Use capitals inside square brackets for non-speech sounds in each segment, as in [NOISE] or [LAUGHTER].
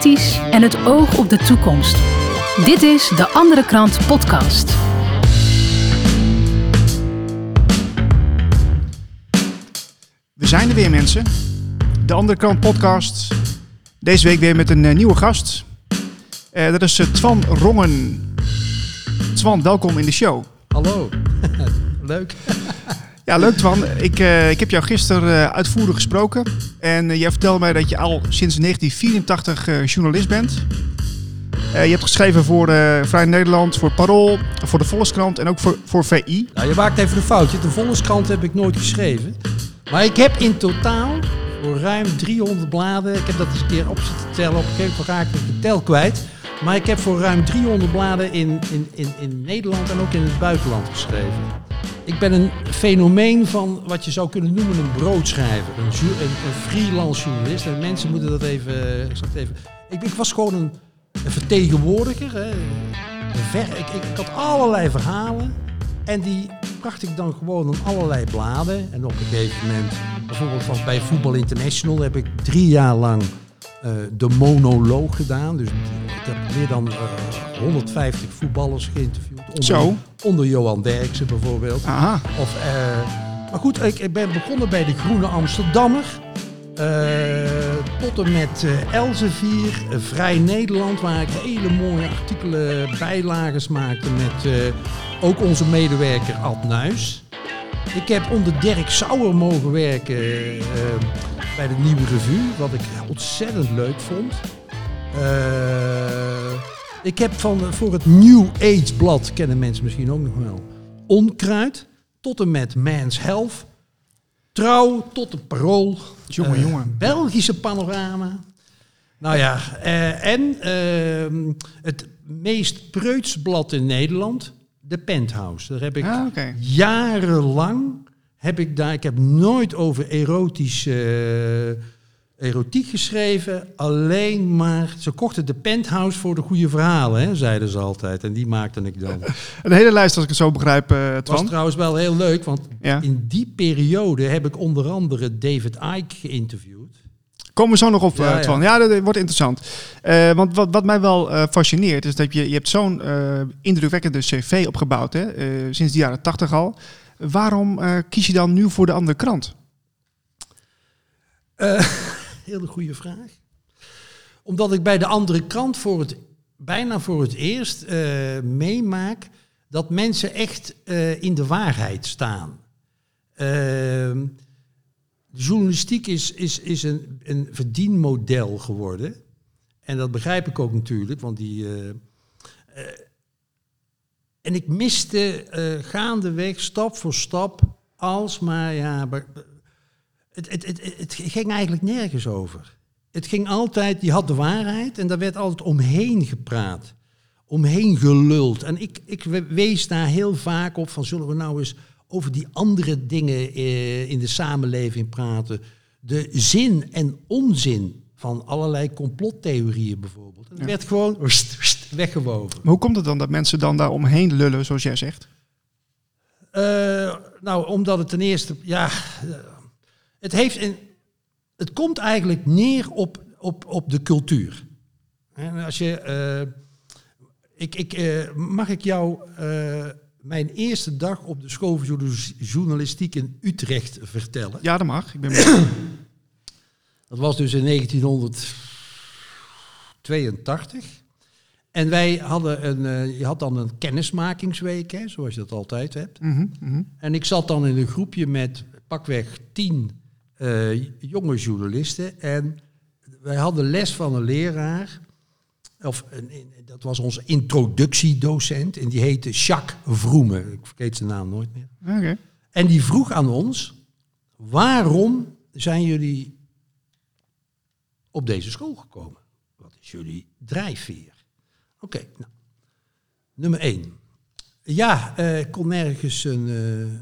kritisch en het oog op de toekomst. Dit is de Andere Krant Podcast. We zijn er weer, mensen. De Andere Kant Podcast. Deze week weer met een eh, nieuwe gast. Eh, dat is eh, Twan Rongen. Twan, welkom in de show. Hallo. [LAUGHS] Leuk. Ja, leuk Twan. Ik, eh, ik heb jou gisteren eh, uitvoerig gesproken. En eh, jij vertelde mij dat je al sinds 1984 eh, journalist bent. Je hebt geschreven voor Vrij Nederland, voor Parool, voor de Volkskrant en ook voor, voor VI. Nou, je maakt even een foutje. De Volkskrant heb ik nooit geschreven. Maar ik heb in totaal voor ruim 300 bladen... Ik heb dat eens een keer op zitten tellen. Op een gegeven moment raak ik de tel kwijt. Maar ik heb voor ruim 300 bladen in, in, in, in Nederland en ook in het buitenland geschreven. Ik ben een fenomeen van wat je zou kunnen noemen een broodschrijver. Een, een, een freelance journalist. En mensen moeten dat even... Het even ik, was gewoon een, vertegenwoordiger. Hè. Ik, ik, had allerlei verhalen. En die bracht ik dan gewoon in allerlei bladen. En op een gegeven moment, bijvoorbeeld bij Voetbal International, heb ik drie jaar lang eh, de monoloog gedaan. Dus ik heb meer dan eh, 150 voetballers geïnterviewd. Onder, Zo. onder Johan Derksen bijvoorbeeld. Aha. Of, eh, maar goed, ik, ik ben begonnen bij de Groene Amsterdammer. eh, tot en met eh, Elsevier, eh, Vrij Nederland, waar ik hele mooie artikelen, bijlages maakte met eh, ook onze medewerker Ad Nuis. Ik heb onder Dirk Sauer mogen werken eh, bij de Nieuwe Revue, wat ik ontzettend leuk vond. Eh, ik heb van, voor het New Age blad, kennen mensen misschien ook nog wel, Onkruid, tot en met Man's Health, Trouw tot de Parool, Jongen, eh, jongen. Belgische Panorama. Nou ja, eh, en ehm, het meest preuts blad in Nederland, de Penthouse. Daar heb ik Ah, jarenlang heb ik daar, ik heb nooit over erotische eh, erotiek geschreven, alleen maar, ze kochten de penthouse voor de goede verhalen, hè, zeiden ze altijd. En die maakte ik dan. [LAUGHS] Een hele lijst, als ik het zo begrijp, eh Het was trouwens wel heel leuk, want Ja. in die periode heb ik onder andere David Icke geïnterviewd. Komen we zo nog op, Ja, ja, ja. Twan. Ja, dat dat wordt interessant. Eh, want wat, wat mij wel eh, fascineert, is dat je, je hebt zo'n eh, indrukwekkende cv opgebouwd, hè, eh, sinds de jaren tachtig al. Waarom eh, kies je dan nu voor de andere krant? Eh, [LAUGHS] hele goede vraag. Omdat ik bij de andere krant voor het, bijna voor het eerst eh, meemaak dat mensen echt in de waarheid staan. Ehm, de journalistiek is, is, is een, een verdienmodel geworden. En dat begrijp ik ook natuurlijk, want die. En ik miste eh, gaandeweg, stap voor stap, alsmaar ja, be- be- het, het, het, het ging eigenlijk nergens over. Het ging altijd, je had de waarheid en daar werd altijd omheen gepraat. Omheen geluld. En ik, ik we- wees daar heel vaak op van zullen we nou eens over die andere dingen eh, in de samenleving praten. De zin en onzin van allerlei complottheorieën bijvoorbeeld. En het werd gewoon weggewoven. Maar hoe komt het dan dat mensen dan daar omheen lullen, zoals jij zegt? Eh, nou, omdat het ten eerste, ja, eh, het heeft een, het komt eigenlijk neer op, op, op de cultuur. En als je, eh, ik, ik, mag ik jou mijn eerste dag op de school voor journalistiek in Utrecht vertellen? Ja, dat mag. Ik ben. [COUGHS] Dat was dus in 1982. En wij hadden een, eh, je had dan een kennismakingsweek, hè, zoals je dat altijd hebt. Mhm, mhm. En ik zat dan in een groepje met pakweg tien eh, jonge journalisten. En wij hadden les van een leraar. Of een, een- dat was onze introductiedocent. En die heette Jacques Vroemen. Ik vergeet zijn naam nooit meer. En die vroeg aan ons: waarom zijn jullie op deze school gekomen? Wat is jullie drijfveer? Oké, nou. Nummer één. Ja, eh, ik kon nergens, een, eh, eh,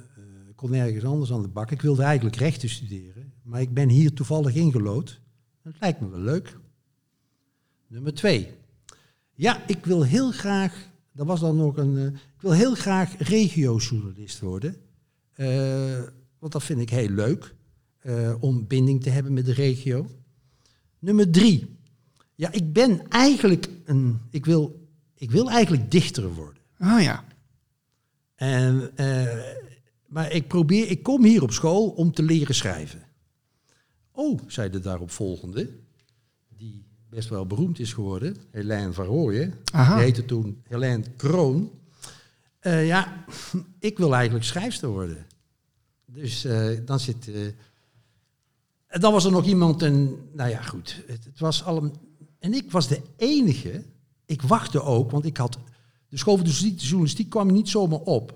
kon nergens anders aan de bak. Ik wilde eigenlijk rechten studeren, maar ik ben hier toevallig ingelood. Dat lijkt me wel leuk. Nummer twee. Ja, ik wil heel graag, dat was dan nog een, ik wil heel graag regiojournalist worden. Want dat vind ik heel leuk, om binding te hebben met de regio. Nummer drie. Ja, ik ben eigenlijk een. Ik wil, ik wil eigenlijk dichter worden. Ah ja. En, eh, maar ik probeer, ik kom hier op school om te leren schrijven. Oh, zei de daaropvolgende, die best wel beroemd is geworden, Helene van Rooyen. Aha. Die heette toen Helene Kroon. Eh, ja, [LAUGHS] ik wil eigenlijk schrijfster worden. Dus eh, dan zit. en dan was er nog iemand en. Nou ja, goed. Het, het was al een, en ik was de enige. Ik wachtte ook, want ik had. De school voor de journalistiek- kwam niet zomaar op.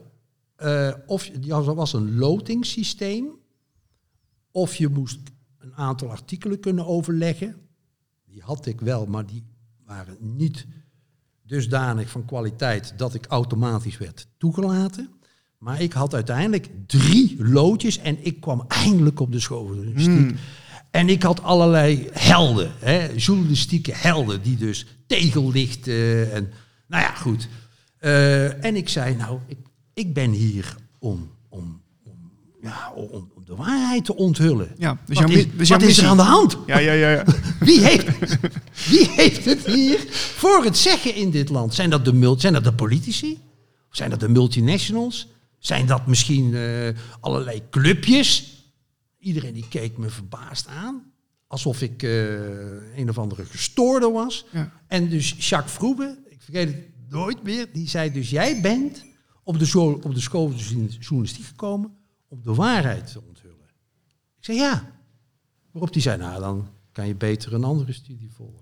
Eh, of er was een lotingssysteem. Of je moest een aantal artikelen kunnen overleggen. Die had ik wel, maar die waren niet dusdanig van kwaliteit dat ik automatisch werd toegelaten. Maar ik had uiteindelijk drie loodjes en ik kwam eindelijk op de school journalistiek. En ik had allerlei helden, hè, journalistieke helden, die dus tegellichten en nou ja, goed. Eh, en ik zei, nou, ik, ik ben hier om, om, om, ja, om, om de waarheid te onthullen. Ja, dus wat is, dus wat is er aan de hand? Ja, ja, ja. ja. [LAUGHS] Wie heeft, wie heeft het hier voor het zeggen in dit land? Zijn dat de, zijn dat de politici? Zijn dat de multinationals? Zijn dat misschien eh, allerlei clubjes? Iedereen die keek me verbaasd aan. Alsof ik eh, een of andere gestoorde was. Ja. En dus Jacques Vroebe, ik vergeet het nooit meer, die zei dus jij bent op de, school, op de school van journalistiek gekomen om de waarheid te onthullen. Ik zei ja. Waarop die zei, nou dan kan je beter een andere studie volgen.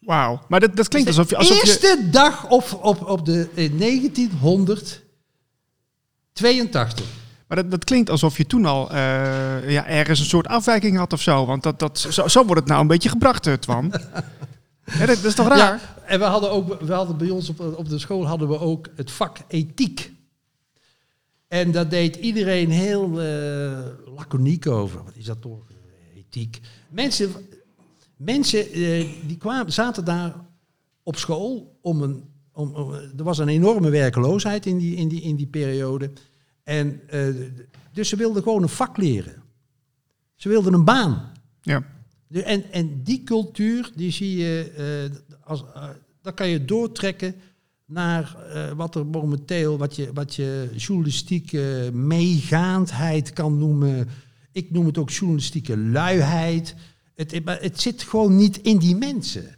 Wauw. Maar dat, dat klinkt alsof je... Alsof je Eerste dag op, op, op de in 1982. Maar dat, dat klinkt alsof je toen al eh, ja, ergens een soort afwijking had of zo. Want dat, dat, zo, zo wordt het nou een beetje gebracht, eh, Twan. [LAUGHS] Ja, dat, dat is toch raar? Ja, en we hadden ook, we hadden bij ons op, op de school hadden we ook het vak ethiek. En daar deed iedereen heel eh, laconiek over. Wat is dat toch? Ethiek. Mensen, mensen die kwamen, zaten daar op school om een. Om, om- er was een enorme werkeloosheid in die, in die, in die periode. En, eh, dus ze wilden gewoon een vak leren. Ze wilden een baan. Ja. De- En, en die cultuur, die zie je, eh, als, eh, dat kan je doortrekken naar wat er momenteel, wat je, wat je journalistieke meegaandheid kan noemen. Ik noem het ook journalistieke luiheid. Het, het, maar het zit gewoon niet in die mensen.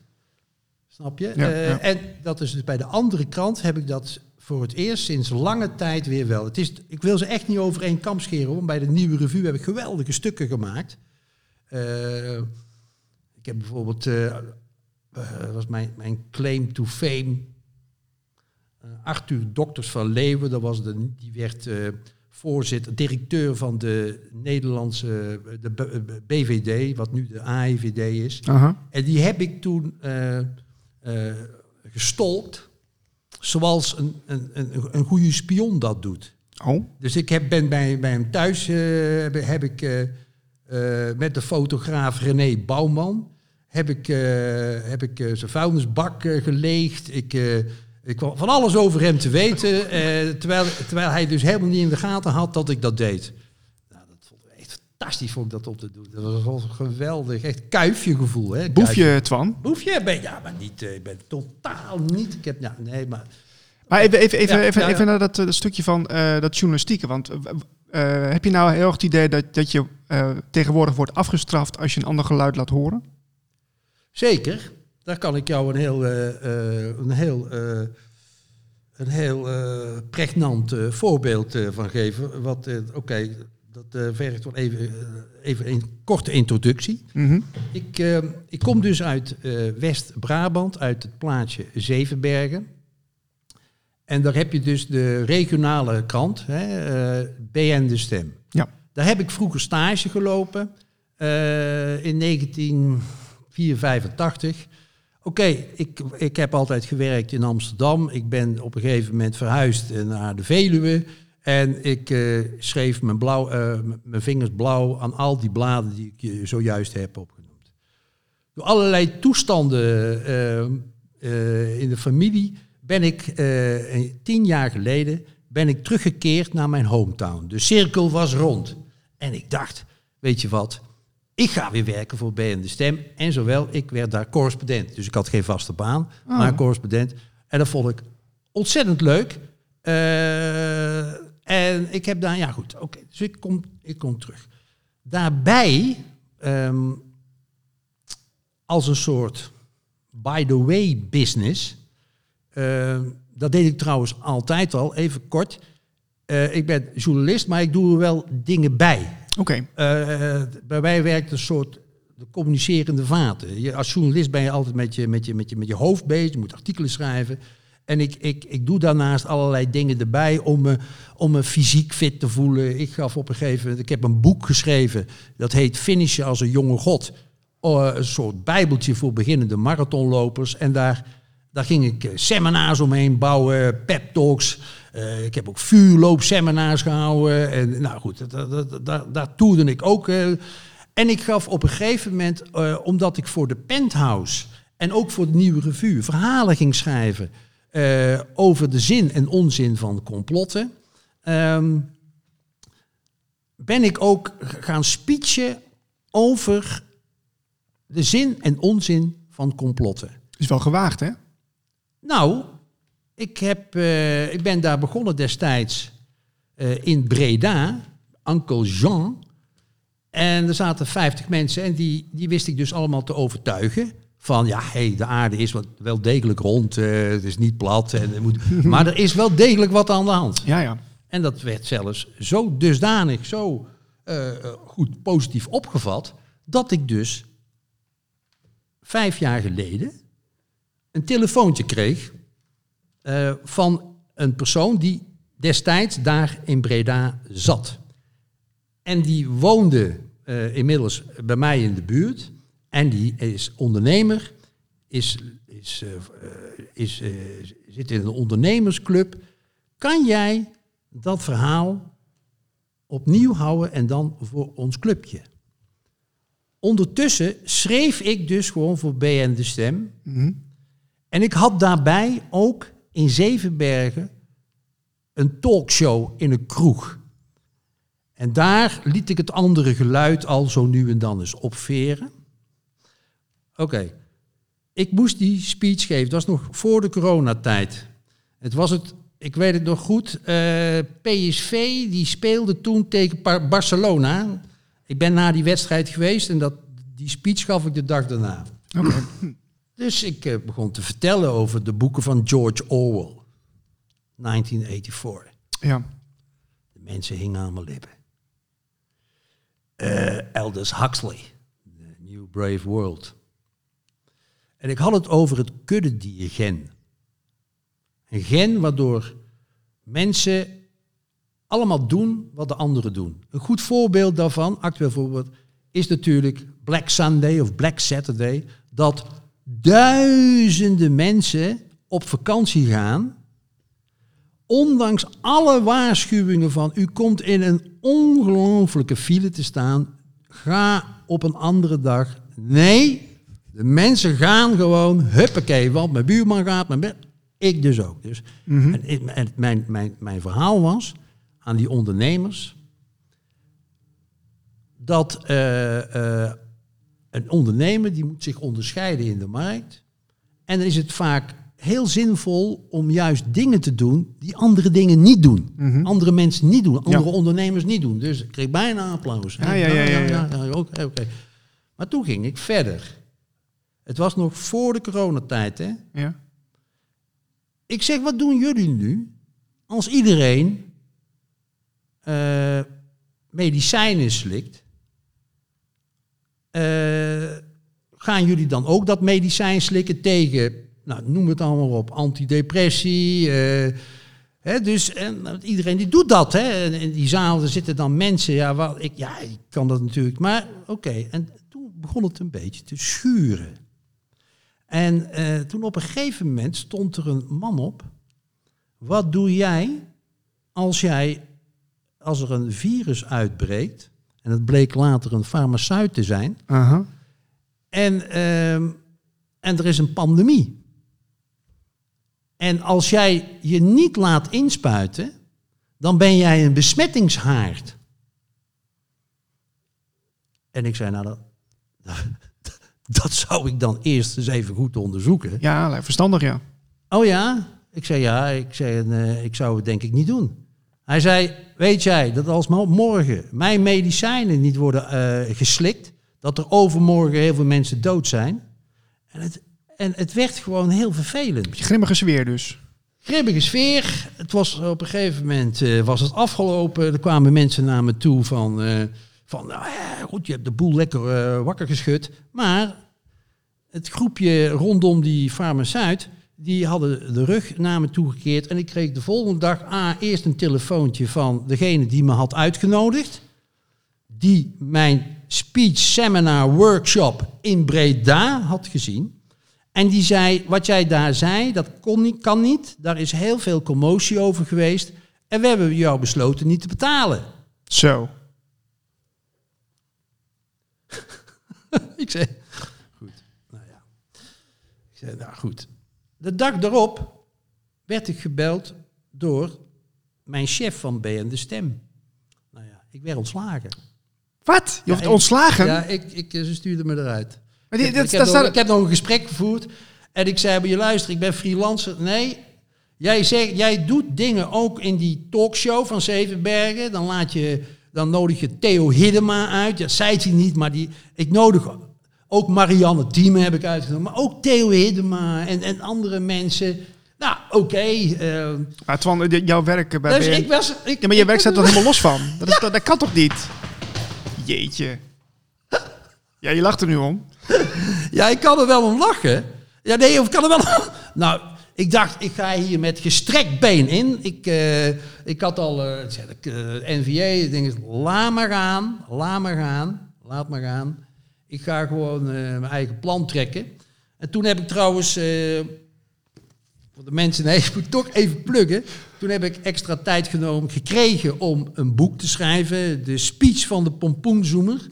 Snap je? Ja, ja. En dat is dus bij de andere krant heb ik dat voor het eerst sinds lange tijd weer wel. Het is, ik wil ze echt niet over één kam scheren, hoor. bij de nieuwe revue heb ik geweldige stukken gemaakt. Eh, ik heb bijvoorbeeld, eh, eh, was mijn, mijn claim to fame. Arthur Dokters van Leeuwen, dat was de, die werd voorzitter, directeur van de Nederlandse de BVD, wat nu de AIVD is. Aha. En die heb ik toen gestolkt, zoals een, een, een, een goede spion dat doet. Oh. Dus ik heb, ben bij, bij hem thuis, eh, heb, ik eh, eh, met de fotograaf René Bouwman, heb ik, heb ik zijn vuilnisbak geleegd. Ik, ik kwam van alles over hem te weten, terwijl, terwijl hij dus helemaal niet in de gaten had dat ik dat deed. Nou, dat vond ik echt fantastisch vond ik dat op te doen. Dat was wel geweldig, echt kuifje gevoel. Hè? Kuifje. Boefje, Twan. Boefje? Ben, ja, maar niet, eh, ik ben totaal niet. Ik heb, ja, nee, maar Maar even, even, even, Ja, even, ja, ja. even naar dat, eh, dat stukje van eh, dat journalistieke. Want heb je nou heel erg het idee dat, dat je tegenwoordig wordt afgestraft als je een ander geluid laat horen? Zeker. Daar kan ik jou een heel, een heel, een heel pregnant voorbeeld van geven. Wat, Oké, dat eh, vergt wel even, eh, even een korte introductie. Mhm. Ik, eh, ik kom dus uit West-Brabant, uit het plaatsje Zevenbergen. En daar heb je dus de regionale krant, hè, BN De Stem. Ja. Daar heb ik vroeger stage gelopen in 1984. Oké, ik, ik heb altijd gewerkt in Amsterdam. Ik ben op een gegeven moment verhuisd naar de Veluwe. En ik eh, schreef mijn, blauw, eh, mijn vingers blauw aan al die bladen die ik zojuist heb opgenoemd. Door allerlei toestanden eh, in de familie ben ik tien jaar geleden ben ik teruggekeerd naar mijn hometown. De cirkel was rond. En ik dacht, weet je wat, ik ga weer werken voor BN De Stem. En zowel, ik werd daar correspondent. Dus ik had geen vaste baan, maar correspondent. En dat vond ik ontzettend leuk. Eh, en ik heb daar, ja goed, oké. dus ik kom, ik kom terug. Daarbij, ehm, als een soort by the way business. ehm, dat deed ik trouwens altijd al, even kort. Eh, ik ben journalist, maar ik doe er wel dingen bij. Oké. Eh, bij mij werkt een soort de communicerende vaten. Je, als journalist ben je altijd met je, met, je, met, je, met je hoofd bezig, je moet artikelen schrijven. En ik, ik, ik doe daarnaast allerlei dingen erbij om me, om me fysiek fit te voelen. Ik gaf op een gegeven moment, ik heb een boek geschreven, dat heet Finishen als een jonge god. Oh, een soort bijbeltje voor beginnende marathonlopers. En daar, daar ging ik eh, seminars omheen bouwen, pep talks. Eh, ik heb ook vuurloopseminars gehouden. En nou goed, daar, daar toerde ik ook. eh. en ik gaf op een gegeven moment, omdat ik voor de Penthouse en ook voor de Nieuwe Revue verhalen ging schrijven eh, over de zin en onzin van complotten, ehm, ben ik ook gaan speechen over de zin en onzin van complotten. Is wel gewaagd, hè? Nou, ik, heb, eh, ik ben daar begonnen destijds eh, in Breda, Uncle Jean. En er zaten 50 mensen en die, die wist ik dus allemaal te overtuigen. Van ja, hey, de aarde is wel degelijk rond, eh, het is niet plat. En het moet, [LAUGHS] maar er is wel degelijk wat aan de hand. Ja, ja. En dat werd zelfs zo dusdanig, zo eh, eh, goed positief opgevat, dat ik dus vijf jaar geleden een telefoontje kreeg van een persoon die destijds daar in Breda zat. En die woonde inmiddels bij mij in de buurt. En die is ondernemer, is, is, eh, eh, is, eh, zit in een ondernemersclub. Kan jij dat verhaal opnieuw houden en dan voor ons clubje? Ondertussen schreef ik dus gewoon voor BN De Stem. En ik had daarbij ook in Zevenbergen een talkshow in een kroeg. En daar liet ik het andere geluid al zo nu en dan eens opveren. Oké, ik moest die speech geven. Dat was nog voor de coronatijd. Het was het, ik weet het nog goed, eh, PSV die speelde toen tegen Barcelona. Ik ben na die wedstrijd geweest en dat, die speech gaf ik de dag daarna. Dus ik eh, begon te vertellen over de boeken van George Orwell. 1984. Ja. De mensen hingen aan mijn lippen. Eh, Aldous Huxley, The New Brave World. En ik had het over het kuddediergen. Een gen waardoor mensen allemaal doen wat de anderen doen. Een goed voorbeeld daarvan, actueel voorbeeld, is natuurlijk Black Sunday of Black Saturday. Dat duizenden mensen op vakantie gaan ondanks alle waarschuwingen van u komt in een ongelofelijke file te staan, ga op een andere dag. Nee, de mensen gaan gewoon, huppakee, want mijn buurman gaat, mijn ik dus ook. Dus, en, en mijn, mijn, mijn verhaal was aan die ondernemers dat eh, eh, een ondernemer die moet zich onderscheiden in de markt. En dan is het vaak heel zinvol om juist dingen te doen die andere dingen niet doen. Andere mensen niet doen, andere ondernemers niet doen. Dus ik kreeg bijna applaus. Ja, ja, ja, ja, ja. Oké, oké. Maar toen ging ik verder. Het was nog voor de coronatijd, hè? Ja. Ik zeg, wat doen jullie nu als iedereen eh, medicijnen slikt? Eh, gaan jullie dan ook dat medicijn slikken tegen, nou, noem het allemaal op, antidepressie? eh, hè, dus en, iedereen die doet dat. Hè? En in die zaal zitten dan mensen, ja, wat, ik, ja, ik kan dat natuurlijk. Maar oké, en toen begon het een beetje te schuren. En eh, toen op een gegeven moment stond er een man op. Wat doe jij als jij, als er een virus uitbreekt, en het bleek later een farmaceut te zijn, en, ehm, en er is een pandemie. En als jij je niet laat inspuiten, dan ben jij een besmettingshaard. En ik zei, nou, dat, dat zou ik dan eerst eens even goed onderzoeken. Ja, verstandig, ja. Oh ja? Ik zei ja, ik, zei, eh, ik zou het denk ik niet doen. Hij zei, weet jij dat als mo- morgen mijn medicijnen niet worden eh, geslikt, dat er overmorgen heel veel mensen dood zijn. En het, en het werd gewoon heel vervelend. Grimmige sfeer dus. Grimmige sfeer. Het was op een gegeven moment eh, was het afgelopen. Er kwamen mensen naar me toe van, van nou goed, je hebt de boel lekker eh, wakker geschud. Maar het groepje rondom die farmaceut, die hadden de rug naar me toegekeerd. En ik kreeg de volgende dag ah, eerst een telefoontje van degene die me had uitgenodigd. Die mijn speech seminar workshop in Breda had gezien. En die zei, wat jij daar zei, dat kon niet, kan niet. Daar is heel veel commotie over geweest. En we hebben jou besloten niet te betalen. Zo. [LAUGHS] ik zei, goed, nou ja. Ik zei, nou goed. De dag daarop werd ik gebeld door mijn chef van BN De Stem. Nou ja, ik werd ontslagen. Wat? Je Ja, wordt ontslagen? Ja, ik, ik, ze stuurde me eruit. Maar die- ik, heb, dat- ik, dat heb nog, staat- ik heb nog een gesprek gevoerd. En ik zei, maar je luister, ik ben freelancer. Nee, jij, zegt, jij doet dingen ook in die talkshow van Zevenbergen. Dan, laat je, dan nodig je Theo Hiddema uit. Dat zei hij niet, maar die, ik nodig ook Marianne Thieme heb ik uitgenodigd. Maar ook Theo Hiddema en, en andere mensen. Nou, oké. eh, Maar Twan, jouw werk bij dus BN ik was... Ik, Ja, maar je werk staat er helemaal los [LAUGHS] van. Dat, is, dat, dat kan toch niet? Jeetje. Ja, je lacht er nu om. Ja, ik kan er wel om lachen. Ja, nee, of ik kan er wel [LAUGHS] Nou, ik dacht, ik ga hier met gestrekt been in. Ik, eh, ik had al, eh, zeg ik, eh, NVA, ik denk, laat maar gaan, laat maar gaan, laat maar gaan. Ik ga gewoon eh, mijn eigen plan trekken. En toen heb ik trouwens, eh, voor de mensen, nee, [LAUGHS] ik moet toch even pluggen. Toen heb ik extra tijd genomen, gekregen om een boek te schrijven. De speech van de pompoenzoemer.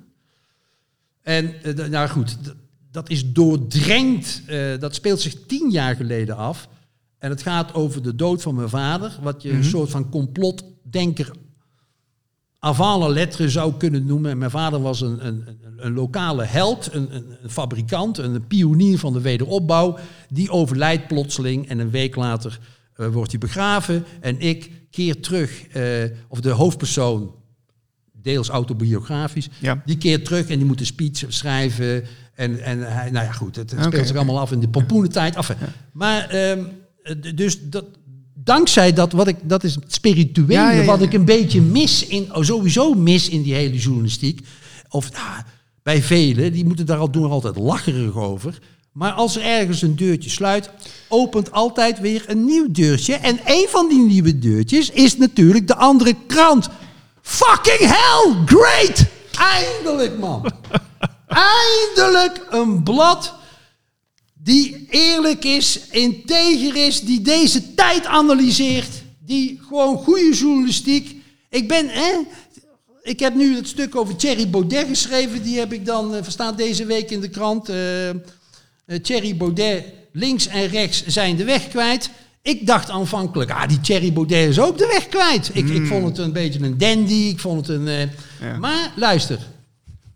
En eh, nou goed, dat is doordrenkt. eh, dat speelt zich tien jaar geleden af. En het gaat over de dood van mijn vader. Wat je een soort van complotdenker avant la lettre zou kunnen noemen. En mijn vader was een, een, een, lokale held, een, een, fabrikant, een pionier van de wederopbouw. Die overlijdt plotseling en een week later eh, wordt hij begraven. En ik keer terug, eh, of de hoofdpersoon, deels autobiografisch, Ja. die keert terug en die moet een speech schrijven. En, en hij, nou ja, goed, het, het speelt zich allemaal af in de pompoenentijd. Af, maar ehm, eh, dus dat, dankzij dat, wat ik, dat is het spirituele, Ja, ja, ja, wat ik een beetje mis, in, oh, sowieso mis in die hele journalistiek. Of nou, bij velen, die moeten daar al doen altijd lacherig over. Maar als er ergens een deurtje sluit, opent altijd weer een nieuw deurtje. En een van die nieuwe deurtjes is natuurlijk de andere krant. Fucking hell, great! Eindelijk, man. [LAUGHS] Eindelijk een blad die eerlijk is, integer is, die deze tijd analyseert, die gewoon goede journalistiek. Ik ben, hè, ik heb nu het stuk over Thierry Baudet geschreven, die heb ik dan eh, verstaan deze week in de krant. eh, Thierry Baudet, links en rechts zijn de weg kwijt. Ik dacht aanvankelijk, ah, die Thierry Baudet is ook de weg kwijt. Ik, ik vond het een beetje een dandy, ik vond het een... Ja. Maar luister,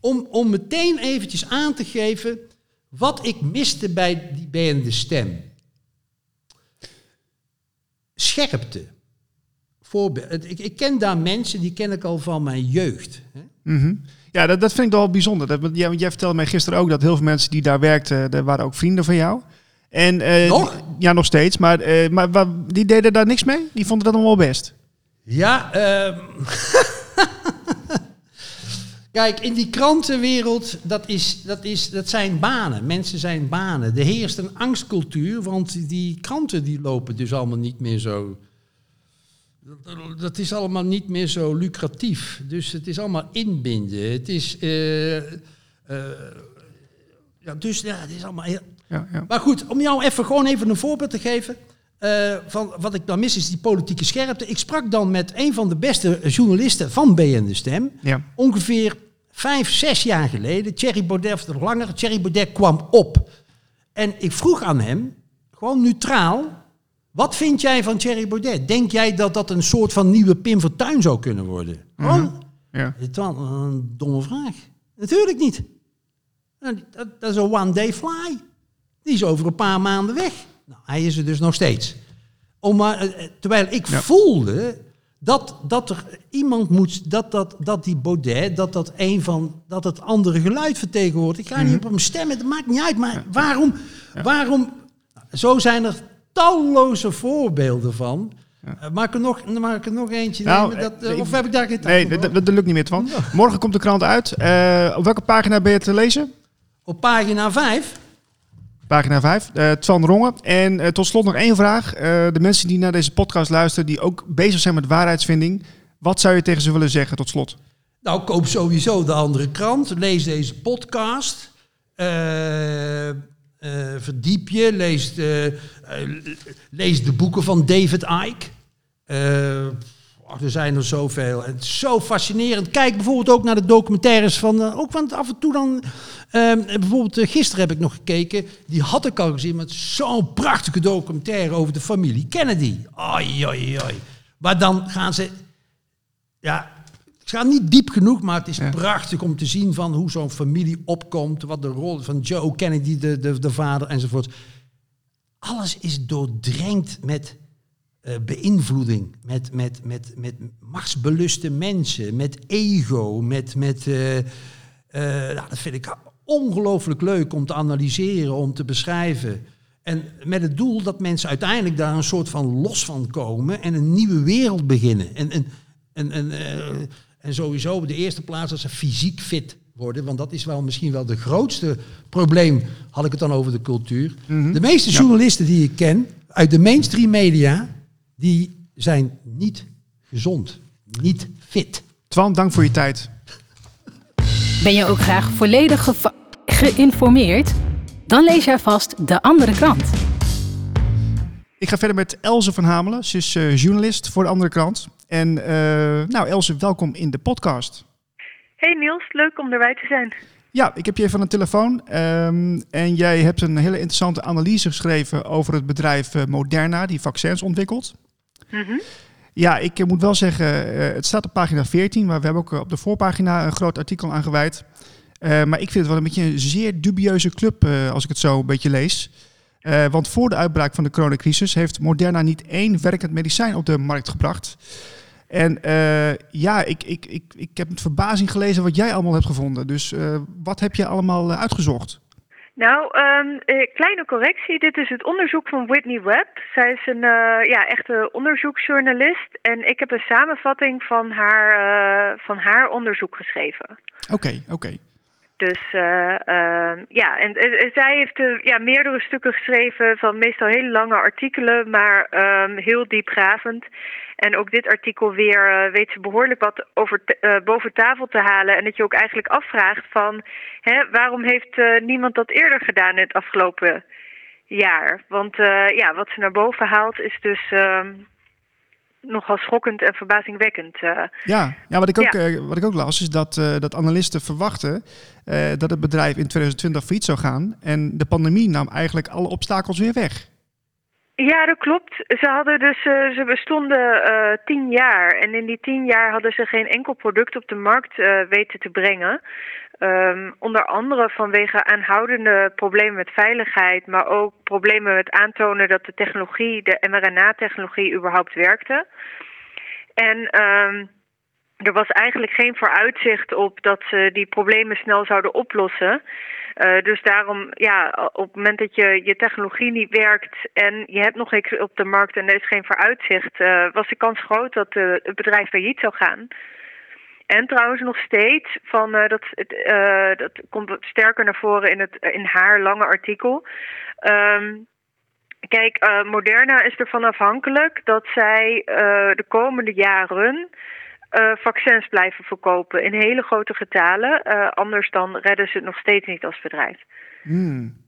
om, om meteen eventjes aan te geven wat ik miste bij die De Stem. Scherpte. Voorbeeld. Ik, ik ken daar mensen, die ken ik al van mijn jeugd. Hè? Mhm. Ja, dat, dat vind ik wel bijzonder. Dat, want jij, want jij vertelde mij gisteren ook dat heel veel mensen die daar werkten, daar waren ook vrienden van jou. En, eh, Nog? Ja, nog steeds. Maar, eh, maar die deden daar niks mee? Die vonden dat allemaal wel best? Ja, ehm, [LAUGHS] Kijk, in die krantenwereld, dat, is, dat, is, dat zijn banen. Mensen zijn banen. Er heerst een angstcultuur, want die kranten die lopen dus allemaal niet meer zo... Dat, is allemaal niet meer zo lucratief. Dus het is allemaal inbinden. Het is... eh, eh, ja, dus ja, het is allemaal heel... Ja, ja. Maar goed, om jou even gewoon even een voorbeeld te geven. Eh, van wat ik dan mis is die politieke scherpte. Ik sprak dan met een van de beste journalisten van BN De Stem. ja. Ongeveer vijf, zes jaar geleden. Thierry Baudet, of nog langer. Thierry Baudet kwam op. En ik vroeg aan hem, gewoon neutraal. Wat vind jij van Thierry Baudet? Denk jij dat dat een soort van nieuwe Pim Fortuyn zou kunnen worden? Gewoon, ja. was een domme vraag. Natuurlijk niet. Nou, Dat, dat is een one-day fly. Die is over een paar maanden weg. Nou, hij is er dus nog steeds. Om maar, eh, eh, terwijl ik Ja. voelde dat, dat er iemand moet, dat, dat, dat die Baudet, dat dat een van, dat het andere geluid vertegenwoordigt. Ik ga niet op hem stemmen, dat maakt niet uit. Maar waarom, waarom, zo zijn er talloze voorbeelden van. Eh, Mag ik er nog, mag ik er nog eentje Nou, nemen? Dat, of heb ik daar geen tijd Nee, dat, dat, lukt niet meer, Twan. Morgen komt de krant uit. Op welke pagina ben je te lezen? Op pagina 5. Pagina 5. eh Twan Rongen. En eh, tot slot nog één vraag. Eh, de mensen die naar deze podcast luisteren, die ook bezig zijn met waarheidsvinding. Wat zou je tegen ze willen zeggen tot slot? Nou, koop sowieso de andere krant. Lees deze podcast. Verdiep je. Lees de, lees de boeken van David Icke. Er zijn er zoveel. En het is zo fascinerend. Kijk bijvoorbeeld ook naar de documentaires van... eh, ook want af en toe dan... eh, bijvoorbeeld eh, gisteren heb ik nog gekeken. Die had ik al gezien. Met zo'n prachtige documentaire over de familie Kennedy. Oi, oi, oi. Maar dan gaan ze... Ja, het gaat niet diep genoeg, maar het is Ja. prachtig om te zien van hoe zo'n familie opkomt. Wat de rol van Joe Kennedy, de, de, de vader enzovoort. Alles is doordrenkt met eh, beïnvloeding, met, met, met, met machtsbeluste mensen, met ego, met... met eh, eh, nou, dat vind ik ongelooflijk leuk om te analyseren, om te beschrijven. En met het doel dat mensen uiteindelijk daar een soort van los van komen en een nieuwe wereld beginnen. En, en, en, en, en sowieso op de eerste plaats dat ze fysiek fit worden. Want dat is wel misschien wel de grootste probleem, had ik het dan over de cultuur. De meeste journalisten die ik ken uit de mainstream media, die zijn niet gezond, niet fit. Twan, dank voor je tijd. Ben je ook graag volledig geïnformeerd? Dan lees jij vast de andere krant. Ik ga verder met Elze van Hamelen. Ze is eh, journalist voor de andere krant. En eh, nou, Elze, welkom in de podcast. Hey Niels, leuk om erbij te zijn. Ja, ik heb je even aan de telefoon. ehm, en jij hebt een hele interessante analyse geschreven over het bedrijf eh, Moderna, die vaccins ontwikkelt. Mhm. Ja, ik eh, moet wel zeggen, eh, het staat op pagina 14, maar we hebben ook eh, op de voorpagina een groot artikel aan gewijd. Eh, maar ik vind het wel een beetje een zeer dubieuze club, als ik het zo een beetje lees. Want voor de uitbraak van de coronacrisis heeft Moderna niet één werkend medicijn op de markt gebracht. En ja, ik, ik, ik, ik heb met verbazing gelezen wat jij allemaal hebt gevonden. Dus wat heb je allemaal uitgezocht? Nou, eh, kleine correctie. Dit is het onderzoek van Whitney Webb. Zij is een eh, ja, echte onderzoeksjournalist. En ik heb een samenvatting van haar, eh, van haar onderzoek geschreven. Oké, oké. Dus eh, ehm, ja, en eh, eh, zij heeft ja, meerdere stukken geschreven van meestal hele lange artikelen, maar ehm, heel diepgravend. En ook dit artikel weer weet ze behoorlijk wat over boven tafel te halen. En dat je ook eigenlijk afvraagt van hè, waarom heeft niemand dat eerder gedaan in het afgelopen jaar? Want ja, wat ze naar boven haalt is dus ehm, nogal schokkend en verbazingwekkend. eh. Ja, ja, wat, ik ook, Ja. eh, wat ik ook las is dat, eh, dat analisten verwachten dat het bedrijf in 2020 failliet zou gaan. En de pandemie nam eigenlijk alle obstakels weer weg. Ja, dat klopt. Ze hadden dus, ze bestonden tien jaar en in die tien jaar hadden ze geen enkel product op de markt weten te brengen. Ehm, onder andere vanwege aanhoudende problemen met veiligheid, maar ook problemen met aantonen dat de technologie, de mRNA-technologie, überhaupt werkte. En ehm, er was eigenlijk geen vooruitzicht op dat ze die problemen snel zouden oplossen. Eh, dus daarom, ja, op het moment dat je, je technologie niet werkt en je hebt nog niks op de markt en er is geen vooruitzicht, eh, was de kans groot dat eh, het bedrijf failliet zou gaan. En trouwens nog steeds, van, eh, dat, eh, dat komt sterker naar voren in, het, in haar lange artikel. Ehm, kijk, eh, Moderna is ervan afhankelijk dat zij de komende jaren vaccins blijven verkopen in hele grote getalen. Anders dan redden ze het nog steeds niet als bedrijf. Hmm.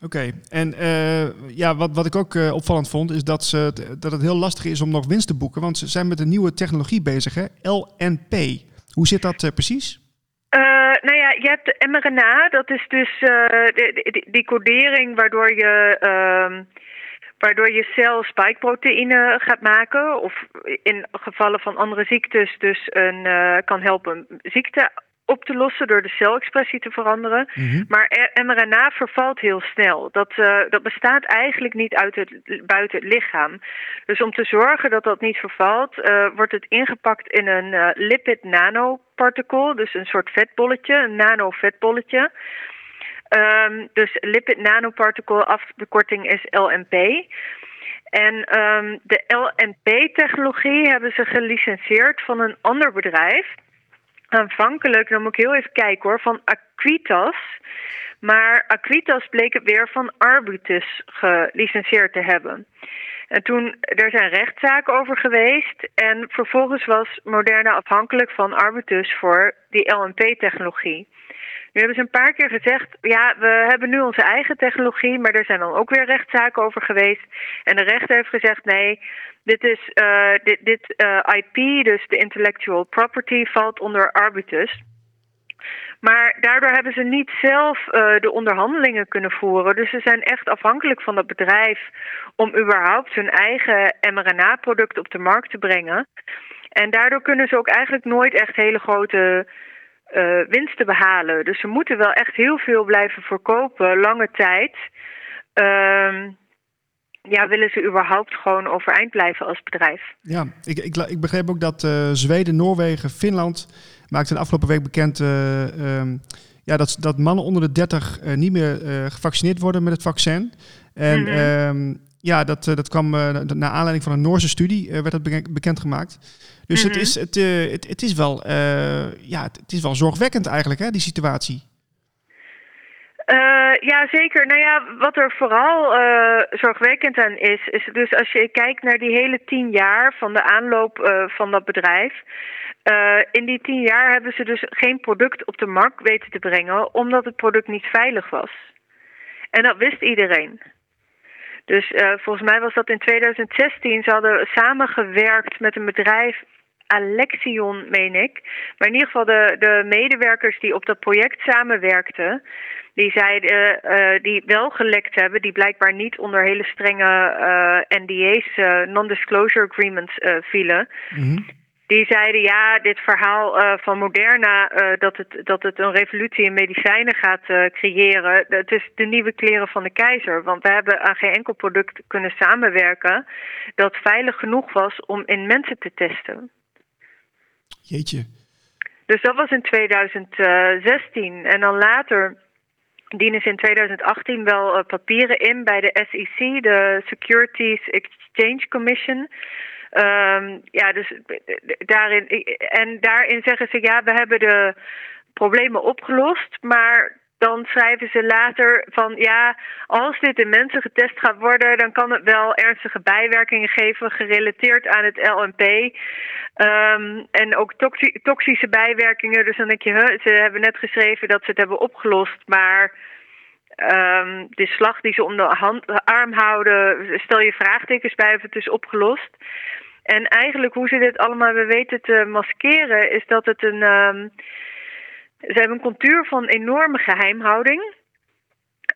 Oké, en eh, ja, wat, wat ik ook eh, opvallend vond, is dat, ze, dat het heel lastig is om nog winst te boeken. Want ze zijn met een nieuwe technologie bezig, hè? LNP. Hoe zit dat eh, precies? Nou ja, je hebt de mRNA, dat is dus eh, die, die, codering waardoor je, ehm, waardoor je cel spikeproteïne gaat maken. Of in gevallen van andere ziektes dus een, kan helpen ziekte op te lossen door de celexpressie te veranderen. Mhm. Maar mRNA vervalt heel snel. Dat, uh, dat bestaat eigenlijk niet uit het, buiten het lichaam. Dus om te zorgen dat dat niet vervalt, uh, wordt het ingepakt in een uh, lipid nanoparticle, dus een soort vetbolletje, een nano-vetbolletje. Um, dus lipid nanoparticle, afkorting is LNP. En um, de LNP-technologie hebben ze gelicenseerd van een ander bedrijf. Aanvankelijk, dan moet ik heel even kijken hoor, van Aquitas. Maar Aquitas bleek het weer van Arbutus gelicenseerd te hebben. En toen, er zijn rechtszaken over geweest. En vervolgens was Moderna afhankelijk van Arbutus voor die LNP-technologie. Nu hebben ze een paar keer gezegd, ja, we hebben nu onze eigen technologie, maar er zijn dan ook weer rechtszaken over geweest. En de rechter heeft gezegd, nee, dit is uh, dit, IP, dus de intellectual property, valt onder Arbutus. Maar daardoor hebben ze niet zelf uh, de onderhandelingen kunnen voeren. Dus ze zijn echt afhankelijk van dat bedrijf om überhaupt hun eigen mRNA-product op de markt te brengen. En daardoor kunnen ze ook eigenlijk nooit echt hele grote uh, winst te behalen. Dus ze moeten wel echt heel veel blijven verkopen, lange tijd. Uh, ja, willen ze überhaupt gewoon overeind blijven als bedrijf? Ja, ik, ik, ik begreep ook dat uh, Zweden, Noorwegen, Finland maakten de afgelopen week bekend uh, um, ja, dat, dat mannen onder de 30 uh, niet meer gevaccineerd worden met het vaccin. En mm -hmm. Ja, dat, dat kwam naar aanleiding van een Noorse studie, werd dat bekend, bekendgemaakt. Dus mm -hmm. het, is, het, het, het, is wel, ja, het is wel zorgwekkend eigenlijk, hè, die situatie. Uh, ja, zeker. Nou ja, wat er vooral uh, zorgwekkend aan is, is dus als je kijkt naar die hele tien jaar van de aanloop uh, van dat bedrijf. in die tien jaar hebben ze dus geen product op de markt weten te brengen, omdat het product niet veilig was. En dat wist iedereen. Dus volgens mij was dat in 2016. Ze hadden samengewerkt met een bedrijf Alexion, meen ik. Maar in ieder geval de, de medewerkers die op dat project samenwerkten, die zeiden, uh, die wel gelekt hebben, die blijkbaar niet onder hele strenge NDA's, non-disclosure agreements, vielen. Mm. Die zeiden ja, dit verhaal van Moderna, dat, het, dat het een revolutie in medicijnen gaat creëren, het is de nieuwe kleren van de keizer. Want we hebben aan geen enkel product kunnen samenwerken dat veilig genoeg was om in mensen te testen. Jeetje. Dus dat was in 2016. En dan later dienen ze in 2018 wel papieren in bij de SEC, de Securities Exchange Commission. Um, ja, dus daarin, en daarin zeggen ze ja, we hebben de problemen opgelost, maar dan schrijven ze later van ja, als dit in mensen getest gaat worden, dan kan het wel ernstige bijwerkingen geven gerelateerd aan het LNP. Um, en ook toxi toxische bijwerkingen. Dus dan denk je, ze hebben net geschreven dat ze het hebben opgelost, maar um, de slag die ze om de, arm houden, stel je vraagtekens bij of het is opgelost. En eigenlijk hoe ze dit allemaal weer weten te maskeren, is dat het een. Um, ze hebben een contuur van enorme geheimhouding.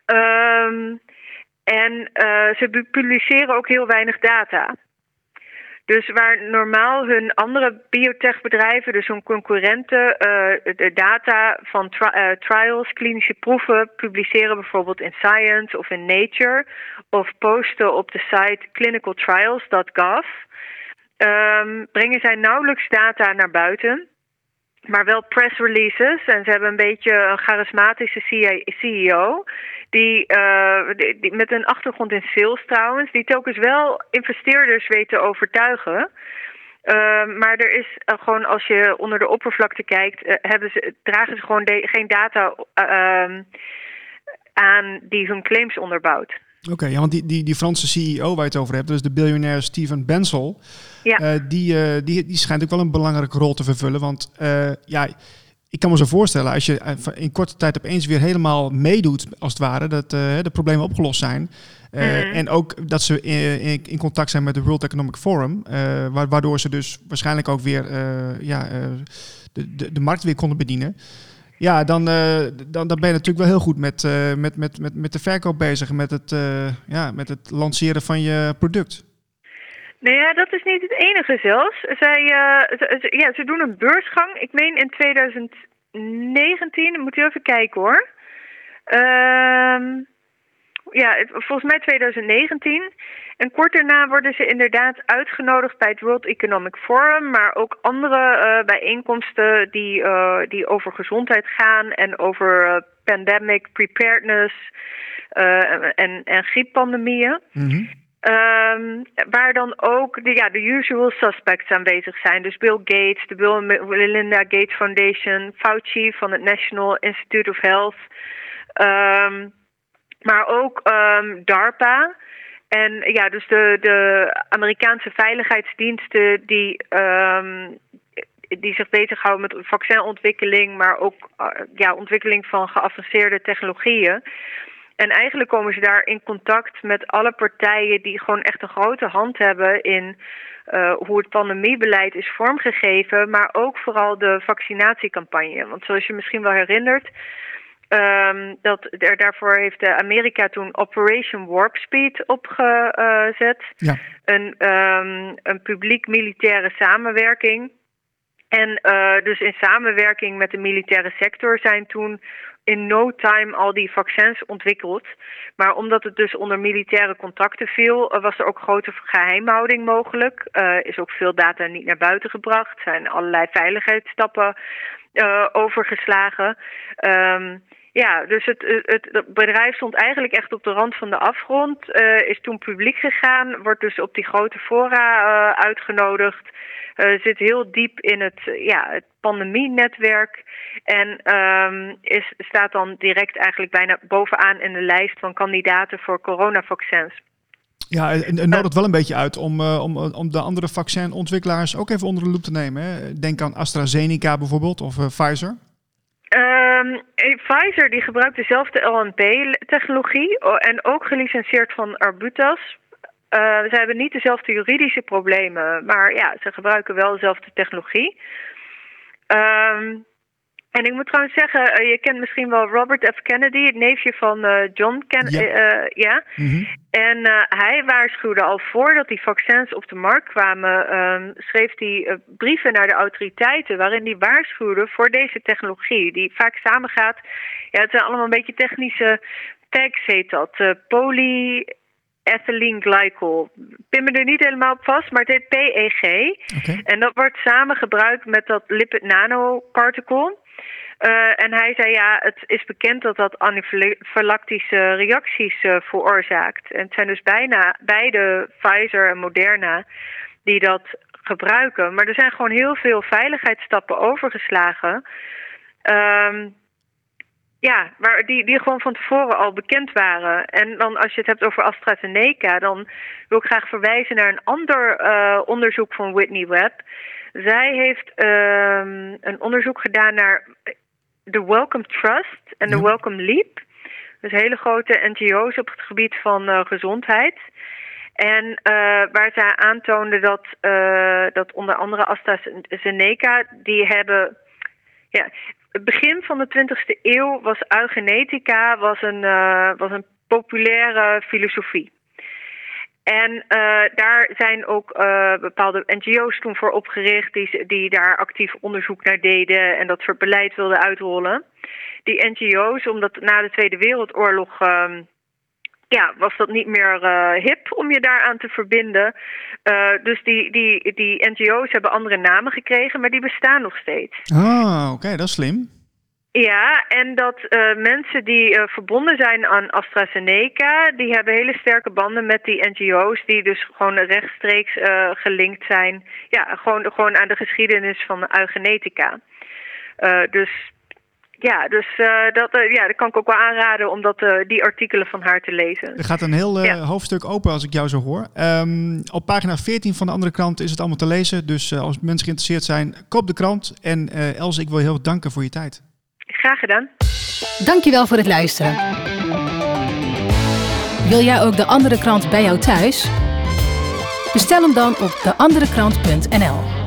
Um, en uh, ze publiceren ook heel weinig data. Dus waar normaal hun andere biotechbedrijven, dus hun concurrenten, uh, de data van uh, trials, klinische proeven, publiceren bijvoorbeeld in Science of in Nature, of posten op de site clinicaltrials.gov, um, brengen zij nauwelijks data naar buiten maar wel press releases. En ze hebben een beetje een charismatische CEO. Die, uh, die, die, met een achtergrond in sales trouwens. Die telkens wel investeerders weet te overtuigen. Uh, maar er is uh, gewoon, als je onder de oppervlakte kijkt, hebben ze, dragen ze gewoon geen data ehm, aan die hun claims onderbouwt. Oké, okay, ja, want die, die, die Franse CEO waar je het over hebt, dus de biljonair Steven Bensel, ja. uh, die, uh, die, die schijnt ook wel een belangrijke rol te vervullen. Want uh, ja, ik kan me zo voorstellen, als je in korte tijd opeens weer helemaal meedoet, als het ware, dat de problemen opgelost zijn. Mm -hmm. En ook dat ze in, in, contact zijn met de World Economic Forum, waardoor ze dus waarschijnlijk ook weer ja, de, de, de markt weer konden bedienen. Ja, dan, uh, dan, dan ben je natuurlijk wel heel goed met, uh, met, met, met, met de verkoop bezig, met het, uh, ja, met het lanceren van je product. Nou ja, dat is niet het enige zelfs. Zij, ze, ja, ze doen een beursgang, ik meen in 2011 2019, moet u even kijken hoor. Ehm, ja, volgens mij 2019. En kort daarna worden ze inderdaad uitgenodigd bij het World Economic Forum, maar ook andere eh, bijeenkomsten die, eh, die over gezondheid gaan en over eh, pandemic preparedness en, en grieppandemieën. Mhm. Ehm, waar dan ook de, ja, de usual suspects aanwezig zijn. Dus Bill Gates, de Bill Melinda Gates Foundation, Fauci van het National Institute of Health. Ehm, maar ook ehm, DARPA. En ja, dus de, de Amerikaanse veiligheidsdiensten die, ehm, die zich bezighouden met vaccinontwikkeling, maar ook eh, ja, ontwikkeling van geavanceerde technologieën. En eigenlijk komen ze daar in contact met alle partijen die gewoon echt een grote hand hebben in eh, hoe het pandemiebeleid is vormgegeven, maar ook vooral de vaccinatiecampagne. Want zoals je misschien wel herinnert, ehm, dat er, daarvoor heeft eh, Amerika toen Operation Warp Speed opgezet. Ja. Een, ehm, een publiek-militaire samenwerking. En eh, dus in samenwerking met de militaire sector zijn toen in no time al die vaccins ontwikkeld. Maar omdat het dus onder militaire contacten viel, eh, was er ook grote geheimhouding mogelijk. Is ook veel data niet naar buiten gebracht. Zijn allerlei veiligheidsstappen overgeslagen. Ehm, ja, dus het, het, bedrijf stond eigenlijk echt op de rand van de afgrond. eh, is toen publiek gegaan. Wordt dus op die grote fora eh, uitgenodigd. eh, zit heel diep in het, ja, het pandemienetwerk. En ehm, is, staat dan direct eigenlijk bijna bovenaan in de lijst van kandidaten voor coronavaccins. Ja, en, en nodigt wel een beetje uit om, om, om de andere vaccinontwikkelaars ook even onder de loep te nemen. Hè? Denk aan AstraZeneca bijvoorbeeld of Pfizer. Ehm, eh, Pfizer die gebruikt dezelfde LNP-technologie en ook gelicenseerd van Arbutas. Eh, ze hebben niet dezelfde juridische problemen, maar ja, ze gebruiken wel dezelfde technologie. Ehm, en ik moet trouwens zeggen, eh, je kent misschien wel Robert F. Kennedy, het neefje van eh, John Kennedy. Ja. ja. Mhm. En eh, hij waarschuwde al voordat die vaccins op de markt kwamen, ehm, schreef hij eh, brieven naar de autoriteiten waarin hij waarschuwde voor deze technologie, die vaak samengaat. Ja, het zijn allemaal een beetje technische tags, heet dat. Eh, polyethylene glycol. Ik pin me er niet helemaal op vast, maar het heet PEG. En dat wordt samen gebruikt met dat lipid nanoparticle. Eh, en hij zei ja, het is bekend dat dat anafylactische reacties eh, veroorzaakt. En het zijn dus bijna beide Pfizer en Moderna die dat gebruiken. Maar er zijn gewoon heel veel veiligheidsstappen overgeslagen. Ehm, ja, waar die, die gewoon van tevoren al bekend waren. En dan als je het hebt over AstraZeneca, dan wil ik graag verwijzen naar een ander eh, onderzoek van Whitney Webb. Zij heeft ehm, een onderzoek gedaan naar de Wellcome Trust en de Ja. Wellcome Leap. Dus hele grote NGO's op het gebied van eh, gezondheid. En eh, waar zij aantoonde dat, eh, dat onder andere AstraZeneca, die hebben... Ja, het begin van de 20e eeuw was eugenetica was een, was een populaire filosofie. En eh, daar zijn ook eh, bepaalde NGO's toen voor opgericht die, die daar actief onderzoek naar deden en dat soort beleid wilden uitrollen. Die NGO's, omdat na de Tweede Wereldoorlog ehm, ja, was dat niet meer eh, hip om je daaraan te verbinden. Dus die, die, die NGO's hebben andere namen gekregen, maar die bestaan nog steeds. Ah, oké, dat is slim. Ja, en dat eh, mensen die eh, verbonden zijn aan AstraZeneca, die hebben hele sterke banden met die NGO's, die dus gewoon rechtstreeks eh, gelinkt zijn, ja, gewoon, gewoon aan de geschiedenis van eugenetica. Dus ja, dus dat, ja, dat kan ik ook wel aanraden om dat, die artikelen van haar te lezen. Er gaat een heel Ja. hoofdstuk open als ik jou zo hoor. Ehm, op pagina 14 van de andere krant is het allemaal te lezen. Dus als mensen geïnteresseerd zijn, koop de krant. En Els, ik wil je heel danken voor je tijd. Graag gedaan. Dankjewel voor het luisteren. Wil jij ook de andere krant bij jou thuis? Bestel hem dan op deanderekrant.nl.